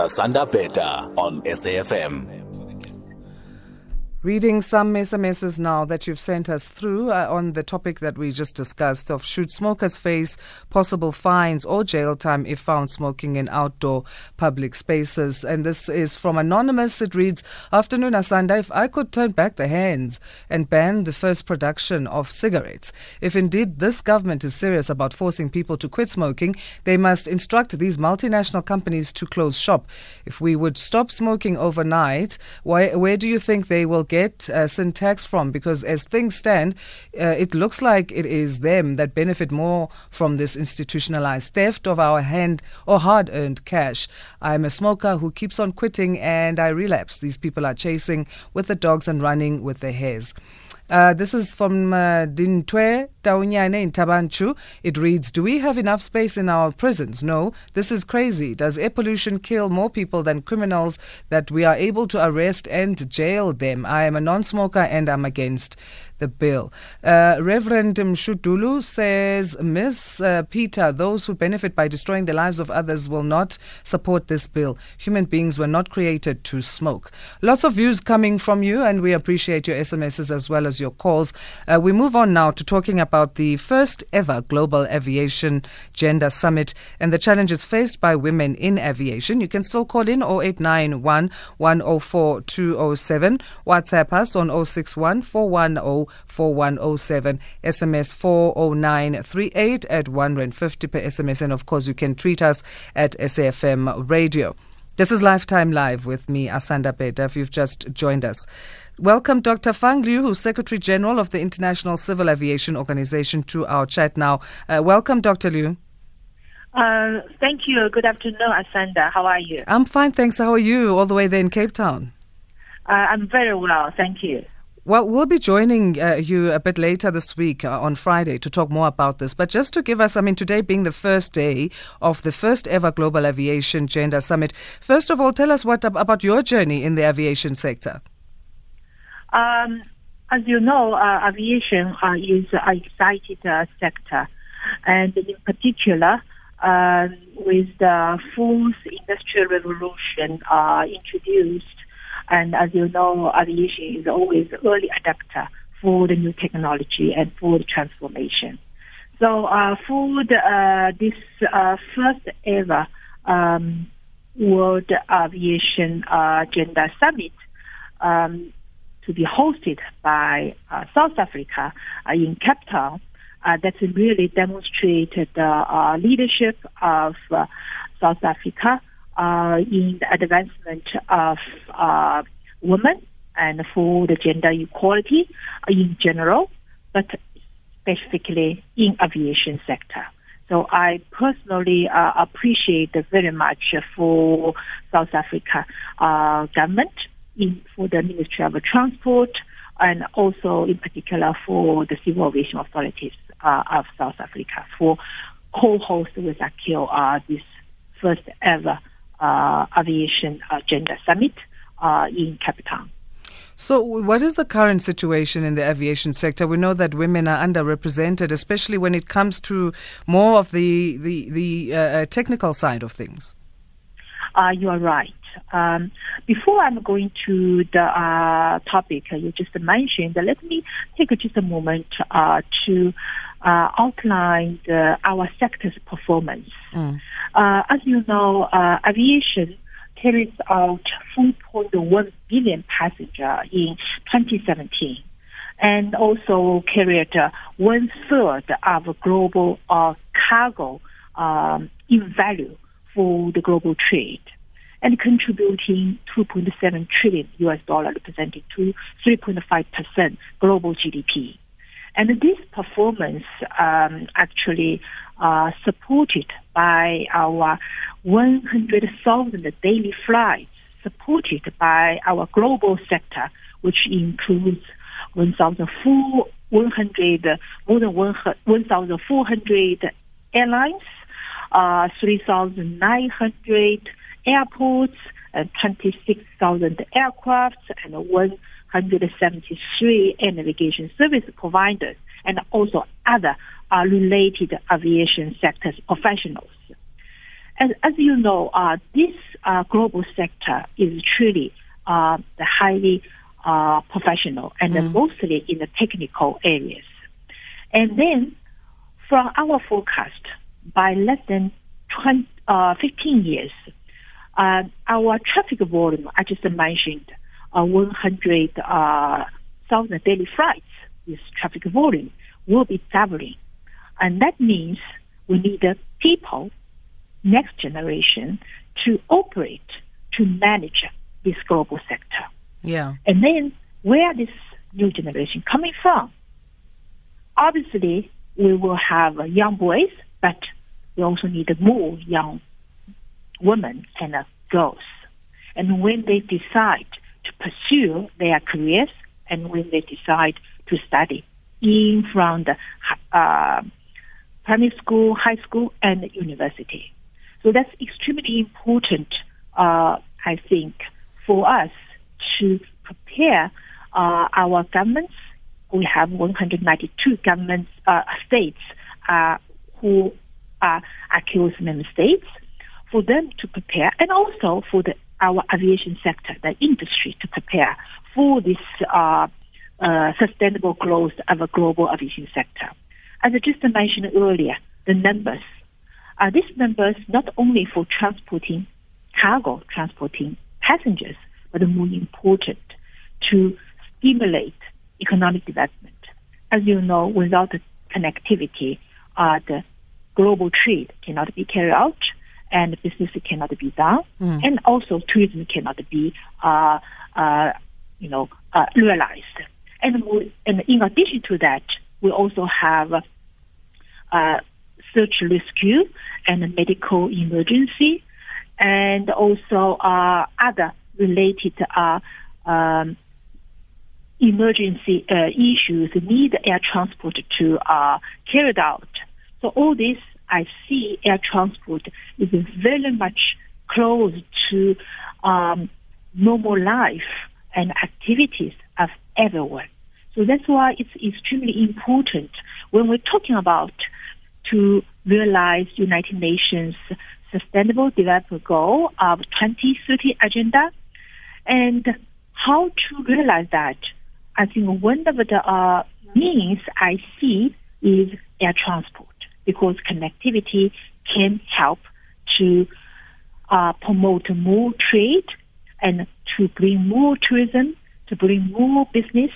Asanda Beta on SAFM. Reading some SMSs now that you've sent us through uh, on the topic that we just discussed of should smokers face possible fines or jail time if found smoking in outdoor public spaces. And this is from Anonymous. It reads Afternoon, Asanda. If I could turn back the hands and ban the first production of cigarettes, if indeed this government is serious about forcing people to quit smoking, they must instruct these multinational companies to close shop. If we would stop smoking overnight, why, where do you think they will get uh, sin tax from? Because as things stand, uh, it looks like it is them that benefit more from this institutionalized theft of our hand or hard earned cash. I'm a smoker who keeps on quitting and I relapse. These people are chasing with the dogs and running with the hares. Uh, this is from uh, Dintwe Taunyane in Thaba Nchu. It reads Do we have enough space in our prisons? No. This is crazy. Does air pollution kill more people than criminals that we are able to arrest and jail them? I am a non smoker and I'm against the bill. Uh, Reverend Mshudulu says, Miss uh, Peter, those who benefit by destroying the lives of others will not support this bill. Human beings were not created to smoke. Lots of views coming from you, and we appreciate your SMSs as well as your calls. Uh, we move on now to talking about the first ever Global Aviation Gender Summit and the challenges faced by women in aviation. You can still call in 0891 104 207, WhatsApp us on 061 410 4107, SMS 40938 at 150 per SMS. And of course, you can tweet us at SAFM Radio. This is Lifetime Live with me, Asanda Beta, if you've just joined us. Welcome, Dr. Fang Liu, who's Secretary General of the International Civil Aviation Organization, to our chat now. Uh, welcome, Dr. Liu. Uh, thank you. Good afternoon, Asanda. How are you? I'm fine, thanks. How are you, all the way there in Cape Town? Uh, I'm very well, thank you. Well, we'll be joining uh, you a bit later this week uh, on Friday to talk more about this. But just to give us, I mean, today being the first day of the first ever Global Aviation Gender Summit, first of all, tell us what about your journey in the aviation sector. Um, as you know, uh, aviation uh, is an exciting uh, sector, and in particular, um, with the fourth industrial revolution uh, introduced and as you know, aviation is always early adapter for the new technology and for the transformation. So uh, for the, uh, this uh, first ever um, World Aviation Agenda Summit um, to be hosted by uh, South Africa uh, in Cape Town, that's really demonstrated the leadership of South Africa uh, in the advancement of uh, women and for the gender equality in general, but specifically in aviation sector. So I personally uh, appreciate very much for South Africa uh, government in, for the Ministry of Transport and also in particular for the Civil Aviation Authorities uh, of South Africa for co-host with ICAO uh, this first ever uh, Aviation uh, Gender Summit uh, in Cape Town. So, what is the current situation in the aviation sector? We know that women are underrepresented, especially when it comes to more of the the, the uh, technical side of things. Uh, you are right. Um, before I'm going to the uh, topic you just mentioned, let me take just a moment to outline the, our sector's performance. Mm. Uh, as you know, uh, aviation carries out 4.1 billion passengers in 2017 and also carried uh, one third of global uh, cargo um, in value for the global trade and contributing 2.7 trillion US dollar, representing to 3.5 percent global GDP. And this performance um, actually uh, supported by our 100,000 daily flights, supported by our global sector, which includes 1,400, more than 1,400 airlines, uh, 3,900 airports, and 26,000 aircraft, and 173 air navigation service providers, and also other uh, related aviation sectors professionals. And as you know, uh, this uh, global sector is truly uh, the highly uh, professional and Mm. mostly in the technical areas. And then from our forecast, by less than 20, uh, 15 years, uh, our traffic volume, I just mentioned, uh, 100,000 daily flights, this traffic volume will be doubling. And that means we need the people, next generation, to operate, to manage this global sector. Yeah. And then where this new generation coming from? Obviously, we will have uh, young boys, but we also need more young women and uh, girls. And when they decide pursue their careers and when they decide to study in from the uh, primary school, high school, and university. So that's extremely important, uh, I think, for us to prepare uh, our governments. We have 192 governments, uh, states uh, who are accused member states for them to prepare, and also for the, our aviation sector, the industry, to prepare for this uh, uh, sustainable growth of a global aviation sector. As I just mentioned earlier, the numbers. Uh, these numbers not only for transporting cargo, transporting passengers, but more important to stimulate economic development. As you know, without the connectivity, uh, the global trade cannot be carried out and business cannot be done, Mm. and also tourism cannot be, uh, uh, you know, uh, realized. And, we, and in addition to that, we also have uh, search rescue and medical emergency, and also uh, other related uh, um, emergency uh, issues need air transport to uh, carry it out. So all this, I see air transport is very much close to um, normal life and activities of everyone. So that's why it's extremely important when we're talking about to realize United Nations Sustainable Development Goal of 2030 agenda and how to realize that. I think one of the uh, means I see is air transport because connectivity can help to uh, promote more trade and to bring more tourism, to bring more business,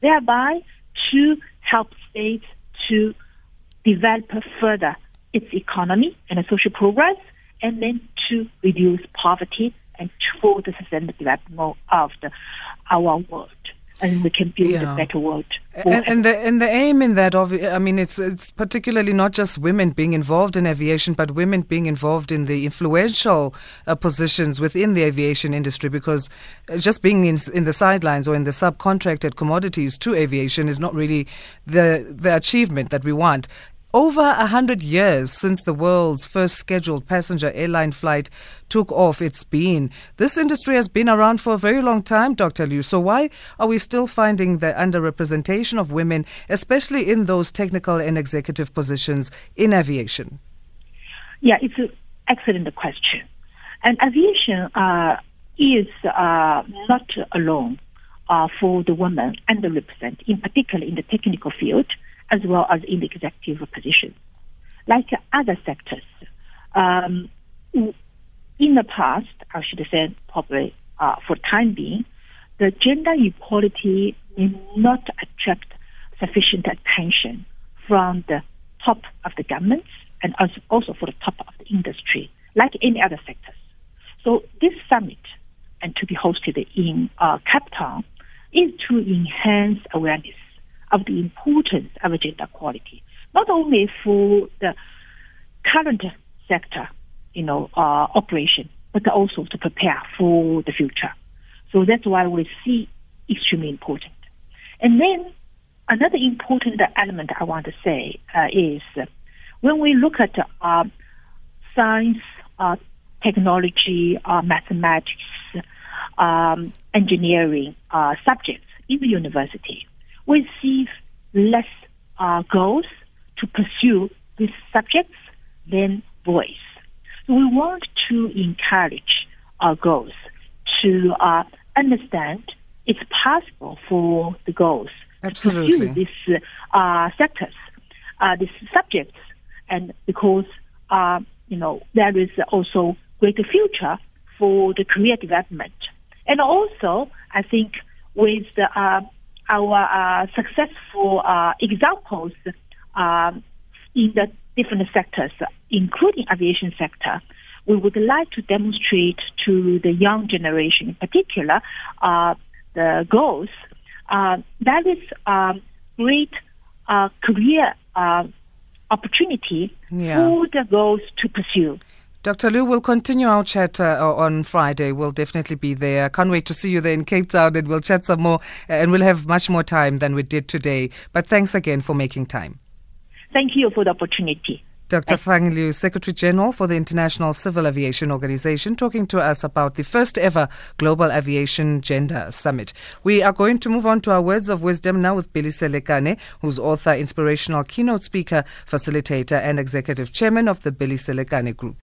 thereby to help states to develop further its economy and social progress, and then to reduce poverty and for the sustainable development of the, our world. And we can build Yeah. a better world. And, and the and the aim in that of I mean it's it's particularly not just women being involved in aviation, but women being involved in the influential uh, positions within the aviation industry. Because uh, just being in in the sidelines or in the subcontracted commodities to aviation is not really the the achievement that we want. Over a hundred years since the world's first scheduled passenger airline flight took off, it's been. This industry has been around for a very long time, Dr. Liu. So why are we still finding the underrepresentation of women, especially in those technical and executive positions in aviation? Yeah, it's an excellent question. And aviation uh, is uh, not alone uh, for the women underrepresented, in particular in the technical field as well as in the executive position. Like other sectors, um, in the past, I should say probably uh, for time being, the gender equality may not attract sufficient attention from the top of the governments and also for the top of the industry, like any other sectors. So this summit, and to be hosted in uh, Cape Town, is to enhance awareness of the importance of gender equality, not only for the current sector, you know, uh, operation, but also to prepare for the future. So that's why we see extremely important. And then another important element I want to say uh, is when we look at uh, science, uh, technology, uh, mathematics, um, engineering uh, subjects in the university, we see less uh, girls to pursue these subjects than boys. So we want to encourage uh, goals, to uh, understand it's possible for the girls Absolutely. to pursue these uh, sectors, uh, these subjects, and because uh, you know there is also greater future for the career development, and also I think with the, uh, our uh, successful uh, examples um, in the different sectors, including aviation sector, we would like to demonstrate to the young generation, in particular, uh, the goals. That is um, great uh, career uh, opportunity Yeah. for the goals to pursue. Dr. Liu, we'll continue our chat uh, on Friday. We'll definitely be there. I can't wait to see you there in Cape Town and we'll chat some more uh, and we'll have much more time than we did today. But thanks again for making time. Thank you for the opportunity. Dr. Fang Liu, Secretary General for the International Civil Aviation Organization, talking to us about the first ever Global Aviation Gender Summit. We are going to move on to our words of wisdom now with Billy Selekane, who's author, inspirational keynote speaker, facilitator, and executive chairman of the Billy Selekane Group.